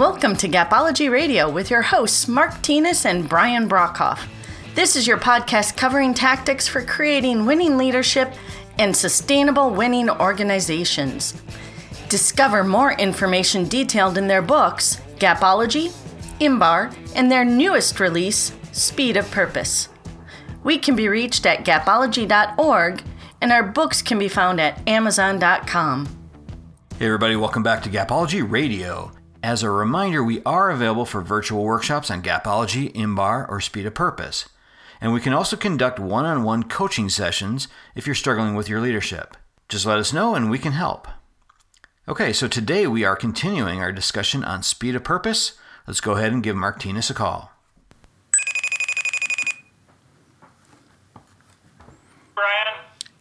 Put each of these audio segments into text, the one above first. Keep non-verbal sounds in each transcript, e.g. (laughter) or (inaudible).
Welcome to Gapology Radio with your hosts, Mark Tinas and Brian Brockhoff. This is your podcast covering tactics for creating winning leadership and sustainable winning organizations. Discover more information detailed in their books, Gapology, IMBAR, and their newest release, Speed of Purpose. We can be reached at gapology.org, and our books can be found at amazon.com. Hey, everybody, welcome back to Gapology Radio. As a reminder, we are available for virtual workshops on Gapology, IMBAR, or Speed of Purpose. And we can also conduct one on one coaching sessions if you're struggling with your leadership. Just let us know and we can help. Okay, so today we are continuing our discussion on Speed of Purpose. Let's go ahead and give Martinez a call. Brian?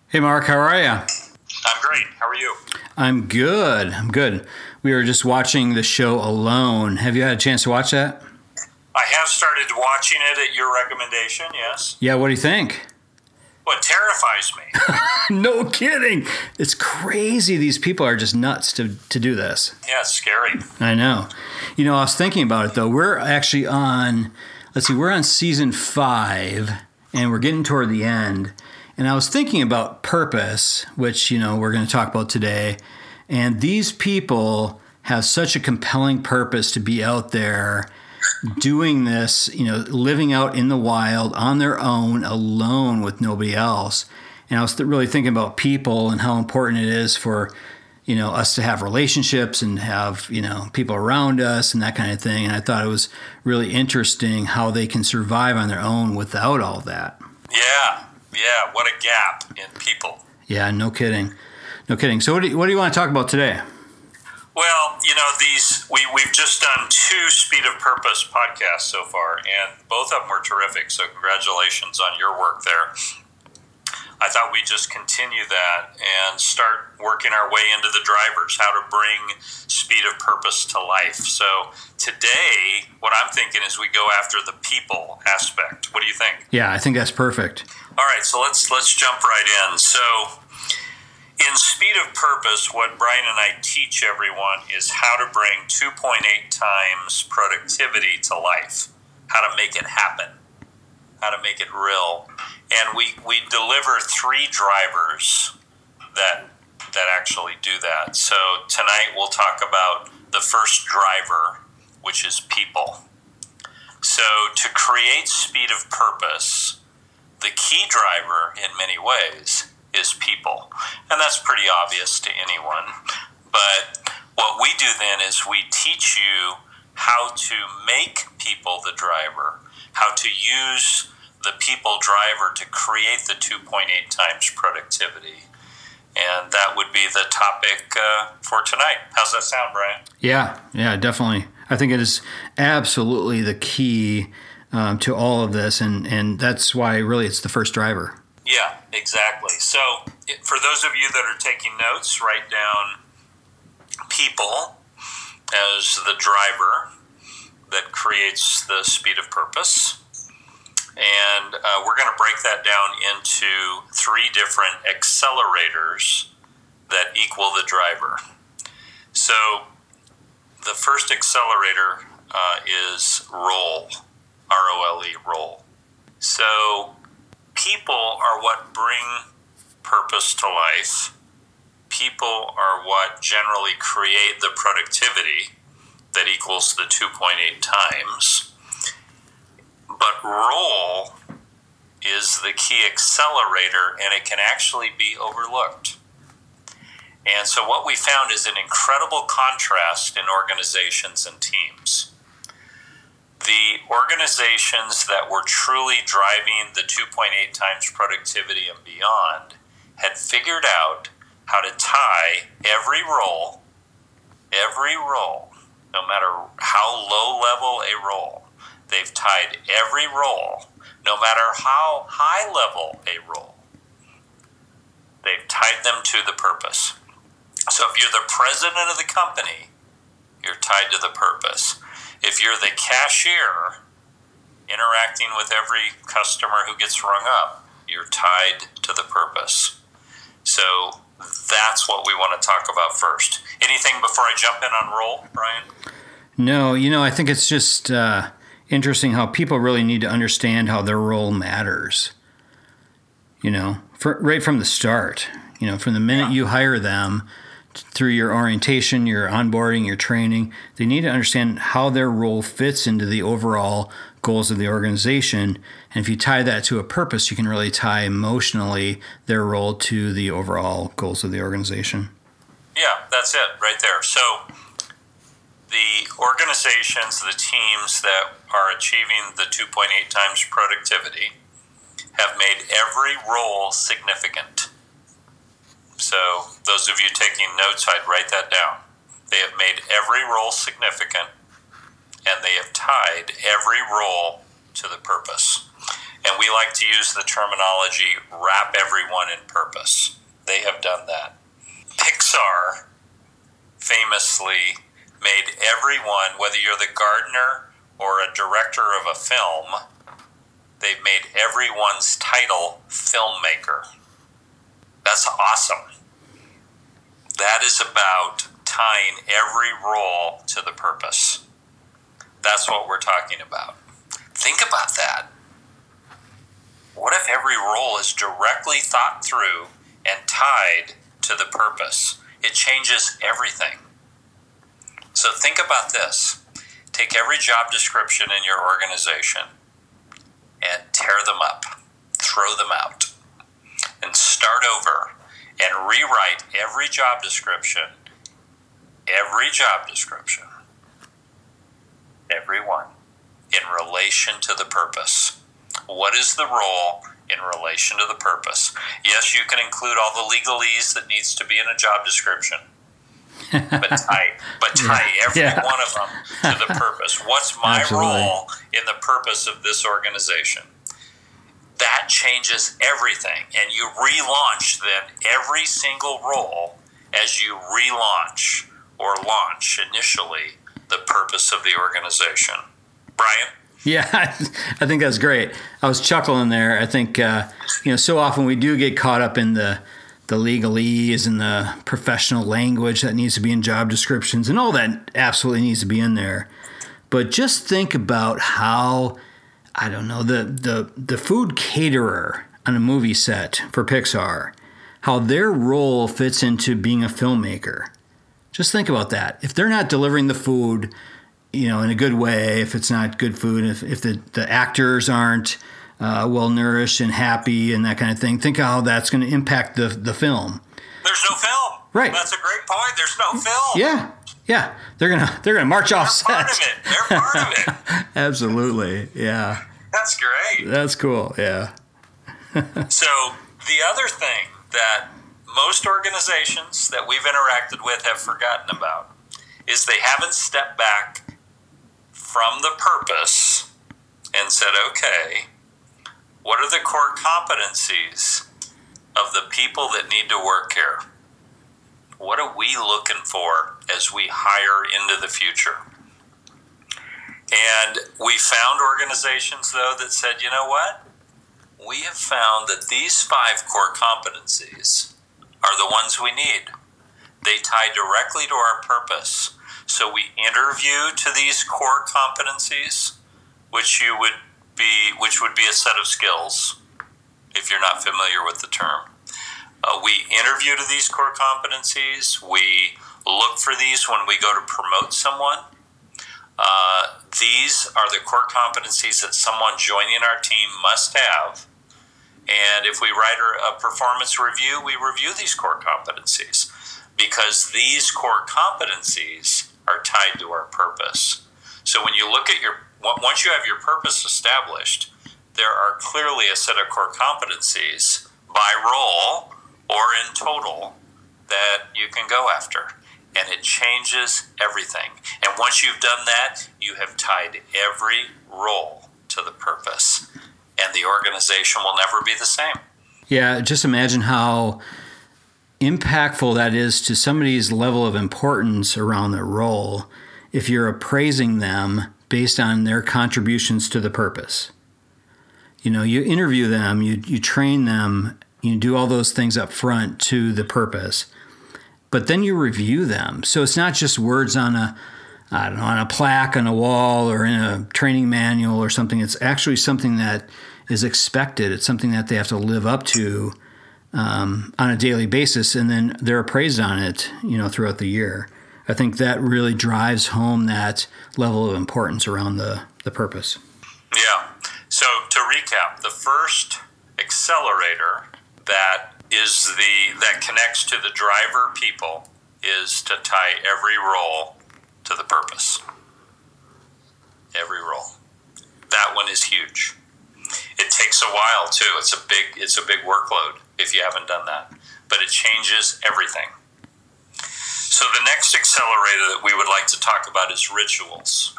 Hey, Mark, how are you? I'm great. How are you? I'm good. I'm good. We were just watching the show Alone. Have you had a chance to watch that? I have started watching it at your recommendation, yes. Yeah, what do you think? What terrifies me. (laughs) no kidding. It's crazy. These people are just nuts to, to do this. Yeah, it's scary. I know. You know, I was thinking about it though. We're actually on, let's see, we're on season five and we're getting toward the end. And I was thinking about purpose, which, you know, we're going to talk about today. And these people have such a compelling purpose to be out there doing this, you know, living out in the wild on their own, alone with nobody else. And I was really thinking about people and how important it is for, you know, us to have relationships and have, you know, people around us and that kind of thing. And I thought it was really interesting how they can survive on their own without all that. Yeah, yeah. What a gap in people. Yeah, no kidding. No kidding. So, what do you, what do you want to talk about today? Well, you know, these we we've just done two Speed of Purpose podcasts so far, and both of them were terrific. So, congratulations on your work there. I thought we'd just continue that and start working our way into the drivers, how to bring speed of purpose to life. So today, what I'm thinking is we go after the people aspect. What do you think? Yeah, I think that's perfect. All right, so let's let's jump right in. So in Speed of Purpose, what Brian and I teach everyone is how to bring 2.8 times productivity to life, how to make it happen, how to make it real. And we, we deliver three drivers that, that actually do that. So tonight we'll talk about the first driver, which is people. So to create speed of purpose, the key driver in many ways is people. And that's pretty obvious to anyone. But what we do then is we teach you how to make people the driver, how to use the people driver to create the 2.8 times productivity. And that would be the topic uh, for tonight. How's that sound, Brian? Yeah, yeah, definitely. I think it is absolutely the key um, to all of this, and, and that's why really it's the first driver. Yeah, exactly. So, it, for those of you that are taking notes, write down people as the driver that creates the speed of purpose. And uh, we're going to break that down into three different accelerators that equal the driver. So, the first accelerator uh, is role, R O L E, role. So, people are what bring purpose to life. People are what generally create the productivity that equals the 2.8 times. But role is the key accelerator and it can actually be overlooked. And so, what we found is an incredible contrast in organizations and teams the organizations that were truly driving the 2.8 times productivity and beyond had figured out how to tie every role, every role, no matter how low level a role, they've tied every role, no matter how high level a role, they've tied them to the purpose. So if you're the president of the company, you're tied to the purpose if you're the cashier interacting with every customer who gets rung up, you're tied to the purpose. So that's what we want to talk about first. Anything before I jump in on role, Brian? No, you know, I think it's just uh, interesting how people really need to understand how their role matters. You know, for, right from the start. You know, from the minute yeah. you hire them through your orientation, your onboarding, your training, they need to understand how their role fits into the overall goals of the organization. And if you tie that to a purpose, you can really tie emotionally their role to the overall goals of the organization. Yeah, that's it right there. So the organizations, the teams that are achieving the 2.8 times productivity have made every role significant. So, those of you taking notes, I'd write that down. They have made every role significant and they have tied every role to the purpose. And we like to use the terminology wrap everyone in purpose. They have done that. Pixar famously made everyone, whether you're the gardener or a director of a film, they've made everyone's title filmmaker. That's awesome. That is about tying every role to the purpose. That's what we're talking about. Think about that. What if every role is directly thought through and tied to the purpose? It changes everything. So think about this take every job description in your organization and tear them up, throw them out, and start over and rewrite every job description, every job description, every one, in relation to the purpose. What is the role in relation to the purpose? Yes, you can include all the legalese that needs to be in a job description but (laughs) tie, but tie yeah. every yeah. one of them to the purpose. What's my Absolutely. role in the purpose of this organization? That changes everything, and you relaunch then every single role as you relaunch or launch initially the purpose of the organization. Brian. Yeah, (laughs) I think that's great. I was chuckling there. I think uh, you know so often we do get caught up in the the legalese and the professional language that needs to be in job descriptions and all that absolutely needs to be in there. But just think about how I don't know the the the food caterer on a movie set for Pixar, how their role fits into being a filmmaker. Just think about that. If they're not delivering the food, you know, in a good way, if it's not good food, if, if the, the actors aren't uh, well nourished and happy and that kind of thing. Think how that's going to impact the the film. There's no film. Right. That's a great point. There's no film. Yeah. Yeah. They're gonna they're gonna march they're off set. Part of it. They're part of it. (laughs) Absolutely. Yeah. That's great. That's cool. Yeah. (laughs) so the other thing that most organizations that we've interacted with have forgotten about is they haven't stepped back from the purpose and said, okay, what are the core competencies of the people that need to work here? What are we looking for as we hire into the future? And we found organizations, though, that said, you know what? We have found that these five core competencies are the ones we need. They tie directly to our purpose. So we interview to these core competencies, which you would be which would be a set of skills if you're not familiar with the term. Uh, we interview to these core competencies. We look for these when we go to promote someone. Uh, these are the core competencies that someone joining our team must have. And if we write a performance review, we review these core competencies because these core competencies are tied to our purpose. So when you look at your once you have your purpose established, there are clearly a set of core competencies by role or in total that you can go after. And it changes everything. And once you've done that, you have tied every role to the purpose. And the organization will never be the same. Yeah, just imagine how impactful that is to somebody's level of importance around their role if you're appraising them based on their contributions to the purpose. You know, you interview them, you, you train them, you do all those things up front to the purpose, but then you review them. So it's not just words on a I don't know, on a plaque on a wall or in a training manual or something. It's actually something that is expected. It's something that they have to live up to um, on a daily basis, and then they're appraised on it, you know, throughout the year. I think that really drives home that level of importance around the, the purpose. Yeah. So to recap, the first accelerator that is the that connects to the driver people is to tie every role to the purpose. Every role. That one is huge. It takes a while too. It's a big it's a big workload if you haven't done that. But it changes everything. So the next accelerator that we would like to talk about is rituals.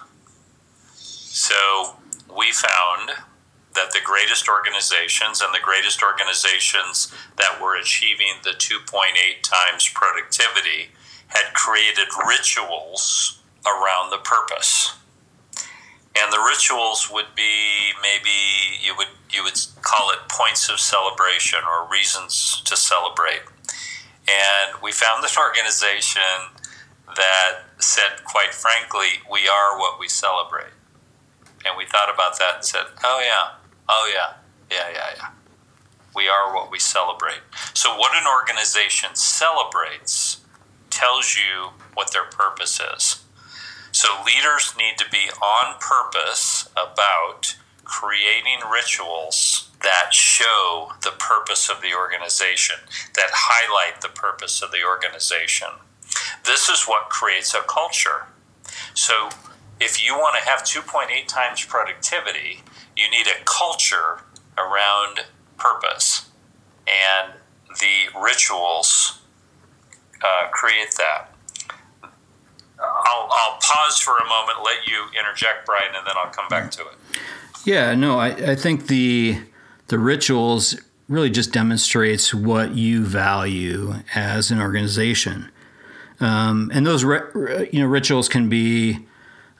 So we found that the greatest organizations and the greatest organizations that were achieving the 2.8 times productivity had created rituals around the purpose. And the rituals would be maybe you would you would call it points of celebration or reasons to celebrate. And we found an organization that said quite frankly, we are what we celebrate. And we thought about that and said, "Oh yeah. Oh yeah. Yeah, yeah, yeah. We are what we celebrate." So what an organization celebrates tells you what their purpose is. So leaders need to be on purpose about creating rituals that show the purpose of the organization, that highlight the purpose of the organization. This is what creates a culture. So if you want to have 2.8 times productivity, you need a culture around purpose. And the rituals uh, create that. I'll, I'll pause for a moment, let you interject, Brian, and then I'll come back to it. Yeah, no, I, I think the the rituals really just demonstrates what you value as an organization, um, and those you know rituals can be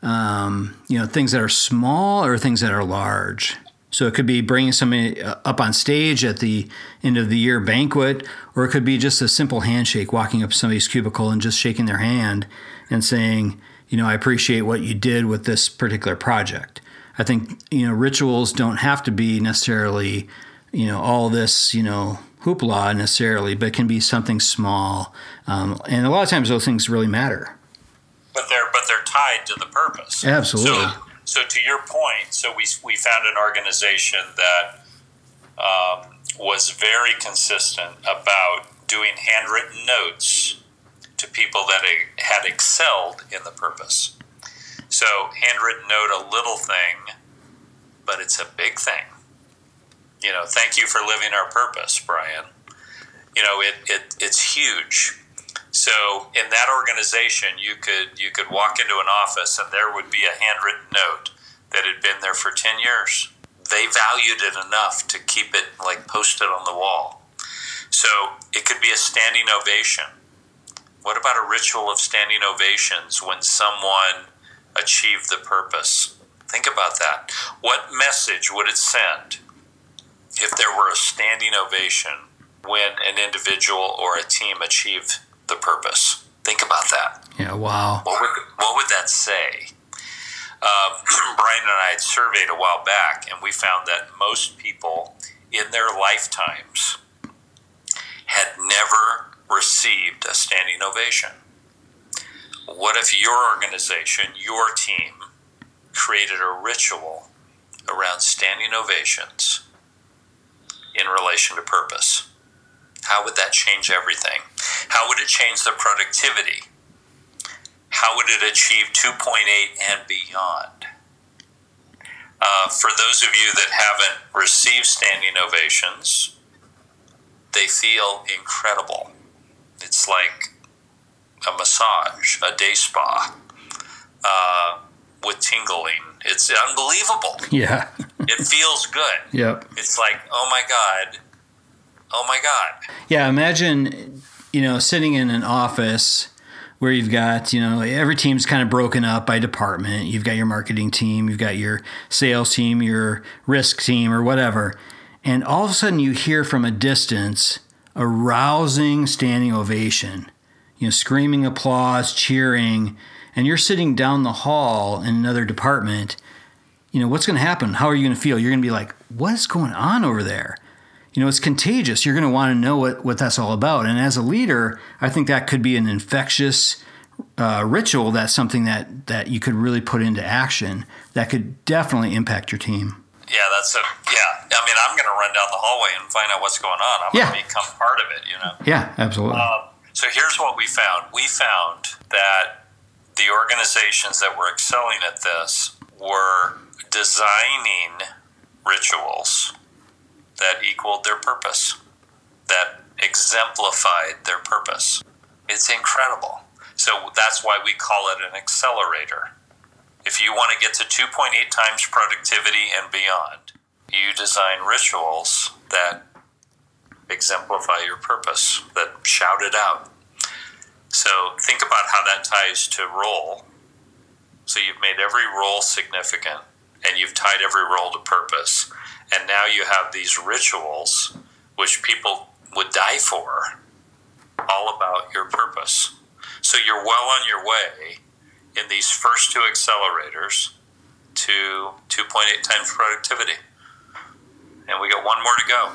um, you know things that are small or things that are large. So it could be bringing somebody uh, up on stage at the end of the year banquet, or it could be just a simple handshake, walking up somebody's cubicle and just shaking their hand and saying, you know, I appreciate what you did with this particular project. I think, you know, rituals don't have to be necessarily, you know, all this, you know, hoopla necessarily, but it can be something small. Um, and a lot of times those things really matter. But they're tied to the purpose. Absolutely. So, so to your point, so we we found an organization that um, was very consistent about doing handwritten notes to people that had excelled in the purpose. So, handwritten note, a little thing, but it's a big thing. You know, thank you for living our purpose, Brian. You know, it, it it's huge. So in that organization, you could you could walk into an office and there would be a handwritten note that had been there for ten years. They valued it enough to keep it like posted on the wall. So it could be a standing ovation what about a ritual of standing ovations when someone achieved the purpose? Think about that. What message would it send if there were a standing ovation when an individual or a team achieved the purpose? Think about that. Yeah, wow. What would, what would that say? Uh, (clears throat) Brian and I had surveyed a while back, and we found that most people in their lifetimes had never received a standing ovation. What if your organization, your team, created a ritual around standing ovations in relation to purpose? How would that change everything? How would it change the productivity? How would it achieve 2.8 and beyond? Uh, for those of you that haven't received standing ovations, they feel incredible. It's like a massage, a day spa uh, with tingling. It's unbelievable. Yeah. (laughs) it feels good. Yep. It's like, oh my God. Oh my God. Yeah. Imagine, you know, sitting in an office where you've got, you know, every team's kind of broken up by department. You've got your marketing team, you've got your sales team, your risk team, or whatever. And all of a sudden you hear from a distance, a rousing standing ovation, you know, screaming applause, cheering, and you're sitting down the hall in another department, you know, what's going to happen? How are you going to feel? You're going to be like, what is going on over there? You know, it's contagious. You're going to want to know what, what that's all about. And as a leader, I think that could be an infectious uh, ritual. That's something that, that you could really put into action that could definitely impact your team. Yeah, that's a yeah. I mean, I'm going to run down the hallway and find out what's going on. I'm Yeah. going to become part of it. You know. Yeah, absolutely. Um, so here's what we found. We found that the organizations that were excelling at this were designing rituals that equaled their purpose, that exemplified their purpose. It's incredible. So that's why we call it an accelerator. If you want to get to 2.8 times productivity and beyond, you design rituals that exemplify your purpose, that shout it out. So think about how that ties to role. So you've made every role significant and you've tied every role to purpose. And now you have these rituals which people would die for, all about your purpose. So you're well on your way in these first two accelerators to 2.8 times productivity. And we got one more to go.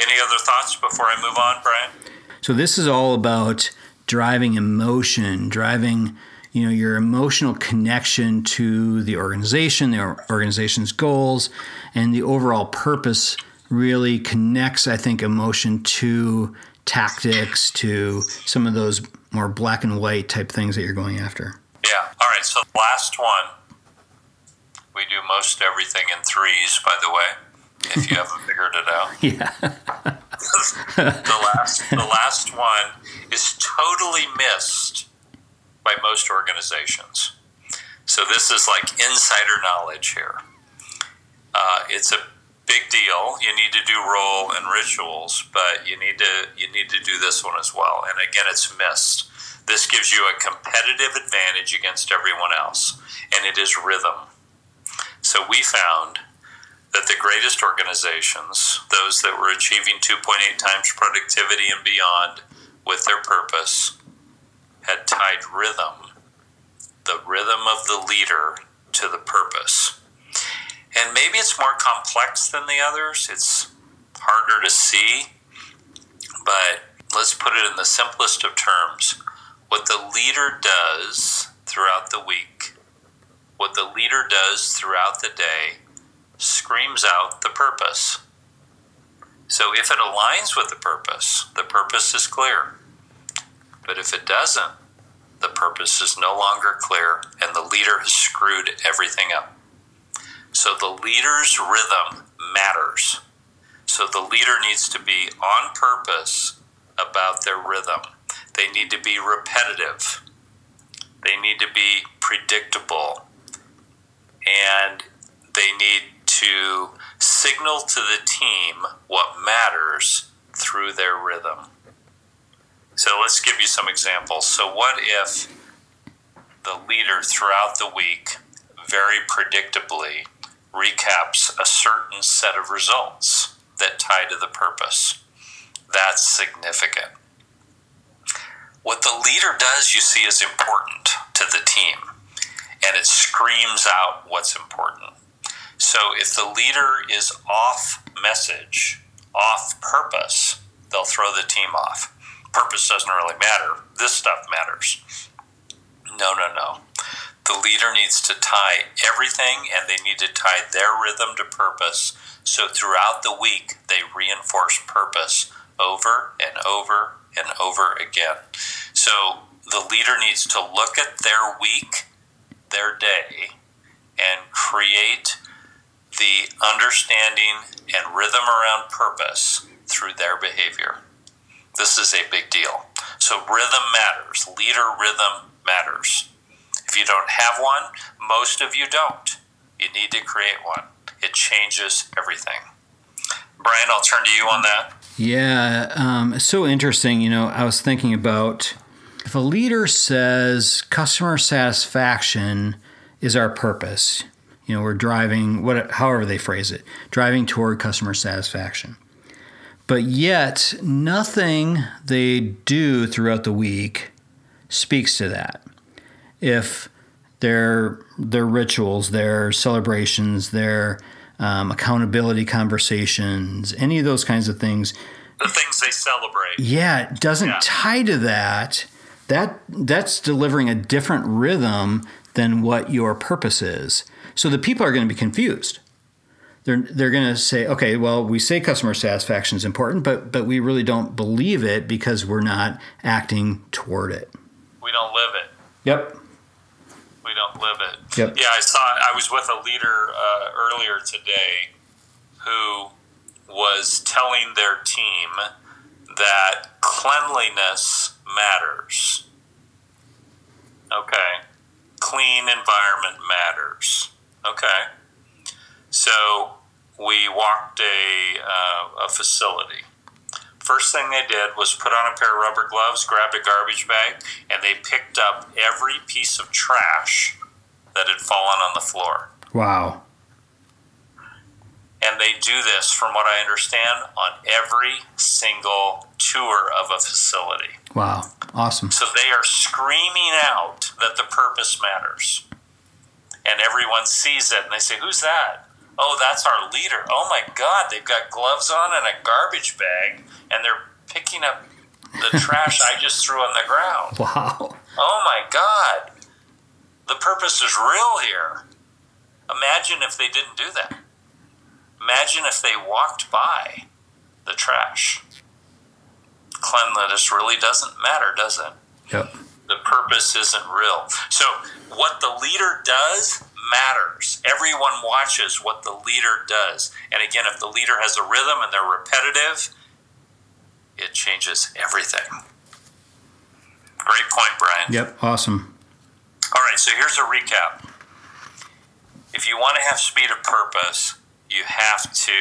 Any other thoughts before I move on, Brian? So this is all about driving emotion, driving you know your emotional connection to the organization, the organization's goals, and the overall purpose really connects I think emotion to tactics to some of those more black and white type things that you're going after. Yeah. All right. So last one, we do most everything in threes, by the way, if you haven't (laughs) figured it out. Yeah. (laughs) the last the last one is totally missed by most organizations. So this is like insider knowledge here. Uh, it's a big deal. You need to do role and rituals, but you need to you need to do this one as well. And again, it's missed. This gives you a competitive advantage against everyone else, and it is rhythm. So we found that the greatest organizations, those that were achieving 2.8 times productivity and beyond with their purpose, had tied rhythm, the rhythm of the leader, to the purpose. And maybe it's more complex than the others, it's harder to see, but let's put it in the simplest of terms. What the leader does throughout the week, what the leader does throughout the day, screams out the purpose. So if it aligns with the purpose, the purpose is clear. But if it doesn't, the purpose is no longer clear and the leader has screwed everything up. So the leader's rhythm matters. So the leader needs to be on purpose about their rhythm. They need to be repetitive. They need to be predictable. And they need to signal to the team what matters through their rhythm. So let's give you some examples. So, what if the leader throughout the week very predictably recaps a certain set of results that tie to the purpose? That's significant. What the leader does, you see, is important to the team, and it screams out what's important. So if the leader is off message, off purpose, they'll throw the team off. Purpose doesn't really matter. This stuff matters. No, no, no. The leader needs to tie everything and they need to tie their rhythm to purpose. So throughout the week, they reinforce purpose over and over and over again. So the leader needs to look at their week, their day, and create the understanding and rhythm around purpose through their behavior. This is a big deal. So, rhythm matters. Leader rhythm matters. If you don't have one, most of you don't. You need to create one, it changes everything. Brian, I'll turn to you on that. Yeah, um, it's so interesting. You know, I was thinking about if a leader says customer satisfaction is our purpose, you know, we're driving, what, however they phrase it, driving toward customer satisfaction. But yet, nothing they do throughout the week speaks to that. If their their rituals, their celebrations, their um, accountability conversations, any of those kinds of things. The things they celebrate. Yeah, it doesn't Yeah. tie to that. That that's delivering a different rhythm than what your purpose is. So the people are going to be confused. They're they're going to say, okay, well, we say customer satisfaction is important, but but we really don't believe it because we're not acting toward it. We don't live it. Yep. We don't live it. Yep. Yeah, I saw. I was with a leader uh, earlier today who was telling their team that cleanliness matters. Okay, clean environment matters. Okay, so we walked a uh, a facility. First thing they did was put on a pair of rubber gloves, grabbed a garbage bag, and they picked up every piece of trash that had fallen on the floor. Wow. And they do this, from what I understand, on every single tour of a facility. Wow. Awesome. So they are screaming out that the purpose matters. And everyone sees it and they say, Who's that? Oh, that's our leader. Oh my God, they've got gloves on and a garbage bag and they're picking up the (laughs) trash I just threw on the ground. Wow. Oh my God. The purpose is real here. Imagine if they didn't do that. Imagine if they walked by the trash. Cleanliness really doesn't matter, does it? Yep. The purpose isn't real. So, what the leader does matters. Everyone watches what the leader does. And again, if the leader has a rhythm and they're repetitive, it changes everything. Great point, Brian. Yep. Awesome. All right, so here's a recap. If you want to have speed of purpose, you have to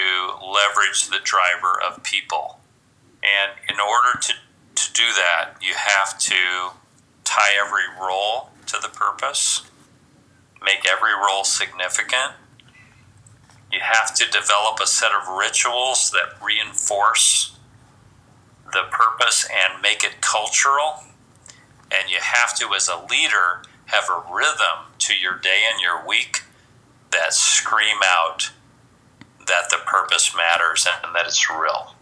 leverage the driver of people. And in order to, to do that, you have to tie every role to the purpose, make every role significant. You have to develop a set of rituals that reinforce the purpose and make it cultural. And you have to, as a leader, have a rhythm to your day and your week that scream out that the purpose matters and that it's real.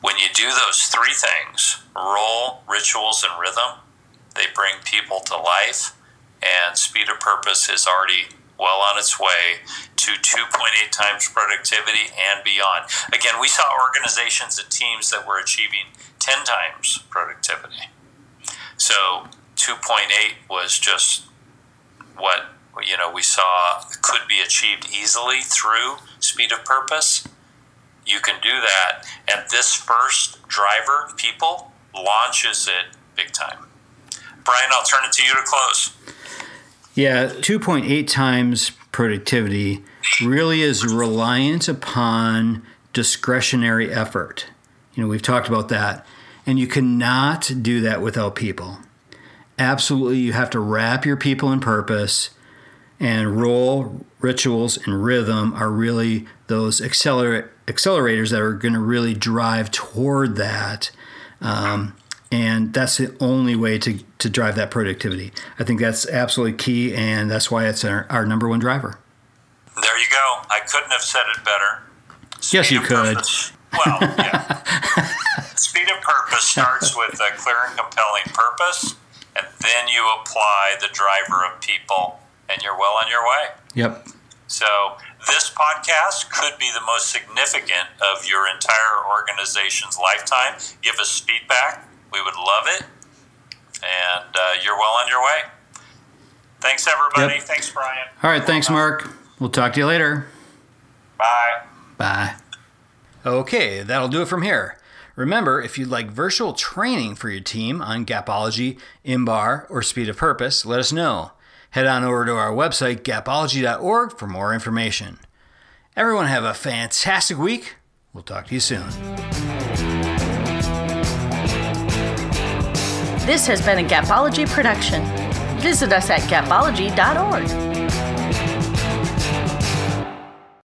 When you do those three things role, rituals, and rhythm they bring people to life, and speed of purpose is already well on its way to 2.8 times productivity and beyond. Again, we saw organizations and teams that were achieving 10 times productivity. So 2.8 was just what you know we saw could be achieved easily through speed of purpose. You can do that, and this first driver, people, launches it big time. Brian, I'll turn it to you to close. Yeah, 2.8 times productivity really is reliant upon discretionary effort. You know, we've talked about that. And you cannot do that without people. Absolutely, you have to wrap your people in purpose, and role, rituals, and rhythm are really those accelerate, accelerators that are going to really drive toward that. Um, and that's the only way to, to drive that productivity. I think that's absolutely key, and that's why it's our, our number one driver. There you go. I couldn't have said it better. Yes, you could. Purpose. Well, yeah. (laughs) Speed of purpose starts with a clear and compelling purpose, and then you apply the driver of people, and you're well on your way. Yep. So, this podcast could be the most significant of your entire organization's lifetime. Give us feedback. We would love it. And uh, you're well on your way. Thanks, everybody. Yep. Thanks, Brian. All right. Thanks, Mark. We'll talk to you later. Bye. Bye. Okay, that'll do it from here. Remember, if you'd like virtual training for your team on Gapology, Imbar, or Speed of Purpose, let us know. Head on over to our website, gapology.org, for more information. Everyone have a fantastic week. We'll talk to you soon. This has been a Gapology production. Visit us at gapology.org.